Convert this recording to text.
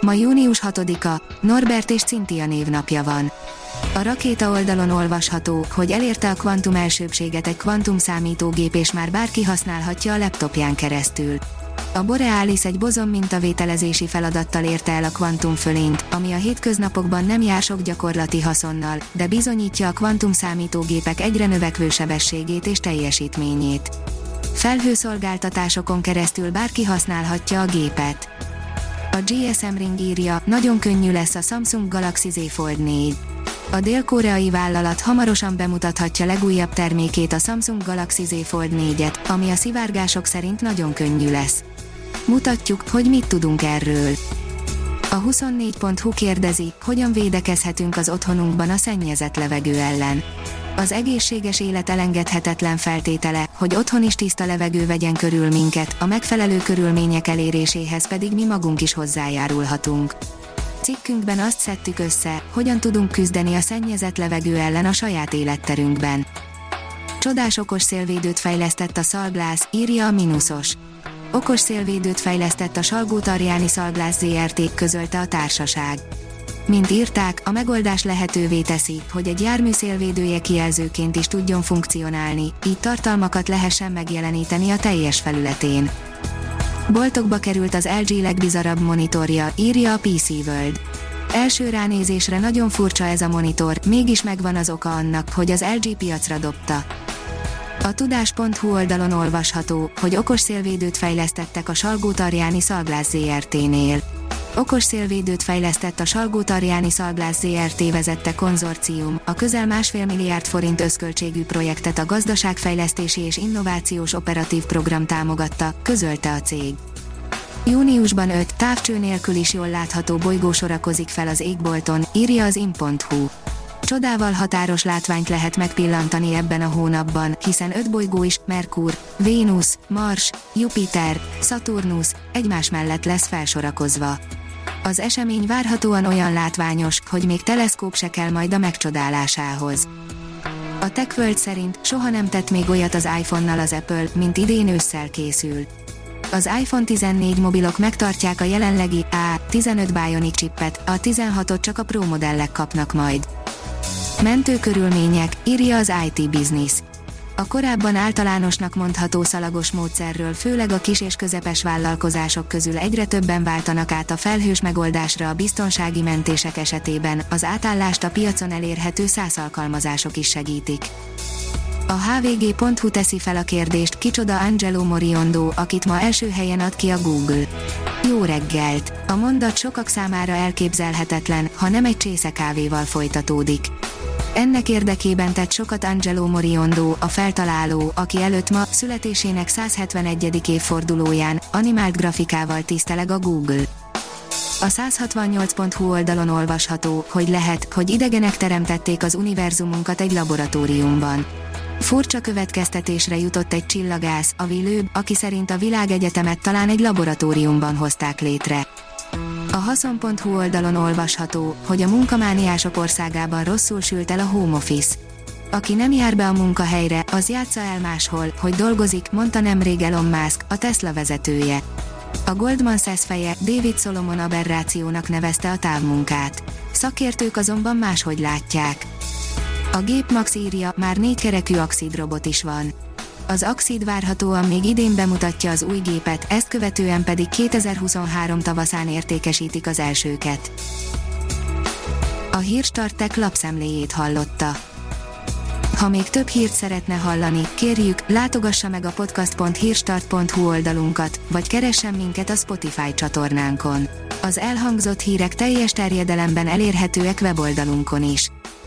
Ma június 6-a, Norbert és Cintia névnapja van. A rakéta oldalon olvasható, hogy elérte a kvantum elsőbséget egy kvantum számítógép és már bárki használhatja a laptopján keresztül. A Borealis egy bozon mintavételezési feladattal érte el a kvantum fölényt, ami a hétköznapokban nem jár sok gyakorlati haszonnal, de bizonyítja a kvantum számítógépek egyre növekvő sebességét és teljesítményét. Felhőszolgáltatásokon keresztül bárki használhatja a gépet. A GSM Ring írja, nagyon könnyű lesz a Samsung Galaxy Z Fold 4. A dél-koreai vállalat hamarosan bemutathatja legújabb termékét a Samsung Galaxy Z Fold 4-et, ami a szivárgások szerint nagyon könnyű lesz. Mutatjuk, hogy mit tudunk erről. A 24.hu kérdezi, hogyan védekezhetünk az otthonunkban a szennyezett levegő ellen az egészséges élet elengedhetetlen feltétele, hogy otthon is tiszta levegő vegyen körül minket, a megfelelő körülmények eléréséhez pedig mi magunk is hozzájárulhatunk. Cikkünkben azt szedtük össze, hogyan tudunk küzdeni a szennyezett levegő ellen a saját életterünkben. Csodás okos szélvédőt fejlesztett a Szalglász, írja a Minusos. Okos szélvédőt fejlesztett a Salgó Tarjáni Szalglász ZRT, közölte a társaság. Mint írták, a megoldás lehetővé teszi, hogy egy jármű szélvédője kijelzőként is tudjon funkcionálni, így tartalmakat lehessen megjeleníteni a teljes felületén. Boltokba került az LG legbizarabb monitorja, írja a PC World. Első ránézésre nagyon furcsa ez a monitor, mégis megvan az oka annak, hogy az LG piacra dobta. A tudás.hu oldalon olvasható, hogy okos szélvédőt fejlesztettek a Salgó Tarjáni Szalglász ZRT-nél. Okos szélvédőt fejlesztett a Salgó Tarjáni Szalglász ZRT vezette konzorcium, a közel másfél milliárd forint összköltségű projektet a Gazdaságfejlesztési és Innovációs Operatív Program támogatta, közölte a cég. Júniusban 5 távcső nélkül is jól látható bolygó sorakozik fel az égbolton, írja az in.hu. Csodával határos látványt lehet megpillantani ebben a hónapban, hiszen öt bolygó is, Merkur, Vénusz, Mars, Jupiter, Saturnus, egymás mellett lesz felsorakozva. Az esemény várhatóan olyan látványos, hogy még teleszkóp se kell majd a megcsodálásához. A TechWorld szerint soha nem tett még olyat az iPhone-nal az Apple, mint idén ősszel készül. Az iPhone 14 mobilok megtartják a jelenlegi A15 Bionic chipet, a 16-ot csak a Pro modellek kapnak majd. Mentő körülmények, írja az IT Business. A korábban általánosnak mondható szalagos módszerről főleg a kis és közepes vállalkozások közül egyre többen váltanak át a felhős megoldásra a biztonsági mentések esetében, az átállást a piacon elérhető száz alkalmazások is segítik. A hvg.hu teszi fel a kérdést, kicsoda Angelo Moriondo, akit ma első helyen ad ki a Google. Jó reggelt! A mondat sokak számára elképzelhetetlen, ha nem egy csésze kávéval folytatódik. Ennek érdekében tett sokat Angelo Moriondo, a feltaláló, aki előtt ma, születésének 171. évfordulóján, animált grafikával tiszteleg a Google. A 168.hu oldalon olvasható, hogy lehet, hogy idegenek teremtették az univerzumunkat egy laboratóriumban. Furcsa következtetésre jutott egy csillagász, a Vilőb, aki szerint a világegyetemet talán egy laboratóriumban hozták létre. Haszon.hu oldalon olvasható, hogy a munkamániások országában rosszul sült el a home office. Aki nem jár be a munkahelyre, az játsza el máshol, hogy dolgozik, mondta nemrég Elon Musk, a Tesla vezetője. A Goldman Sachs feje David Solomon aberrációnak nevezte a távmunkát. Szakértők azonban máshogy látják. A gép Max írja, már négykerekű robot is van. Az Axid várhatóan még idén bemutatja az új gépet, ezt követően pedig 2023 tavaszán értékesítik az elsőket. A Hírstartek lapszemléjét hallotta. Ha még több hírt szeretne hallani, kérjük, látogassa meg a podcast.hírstart.hu oldalunkat, vagy keressen minket a Spotify csatornánkon. Az elhangzott hírek teljes terjedelemben elérhetőek weboldalunkon is.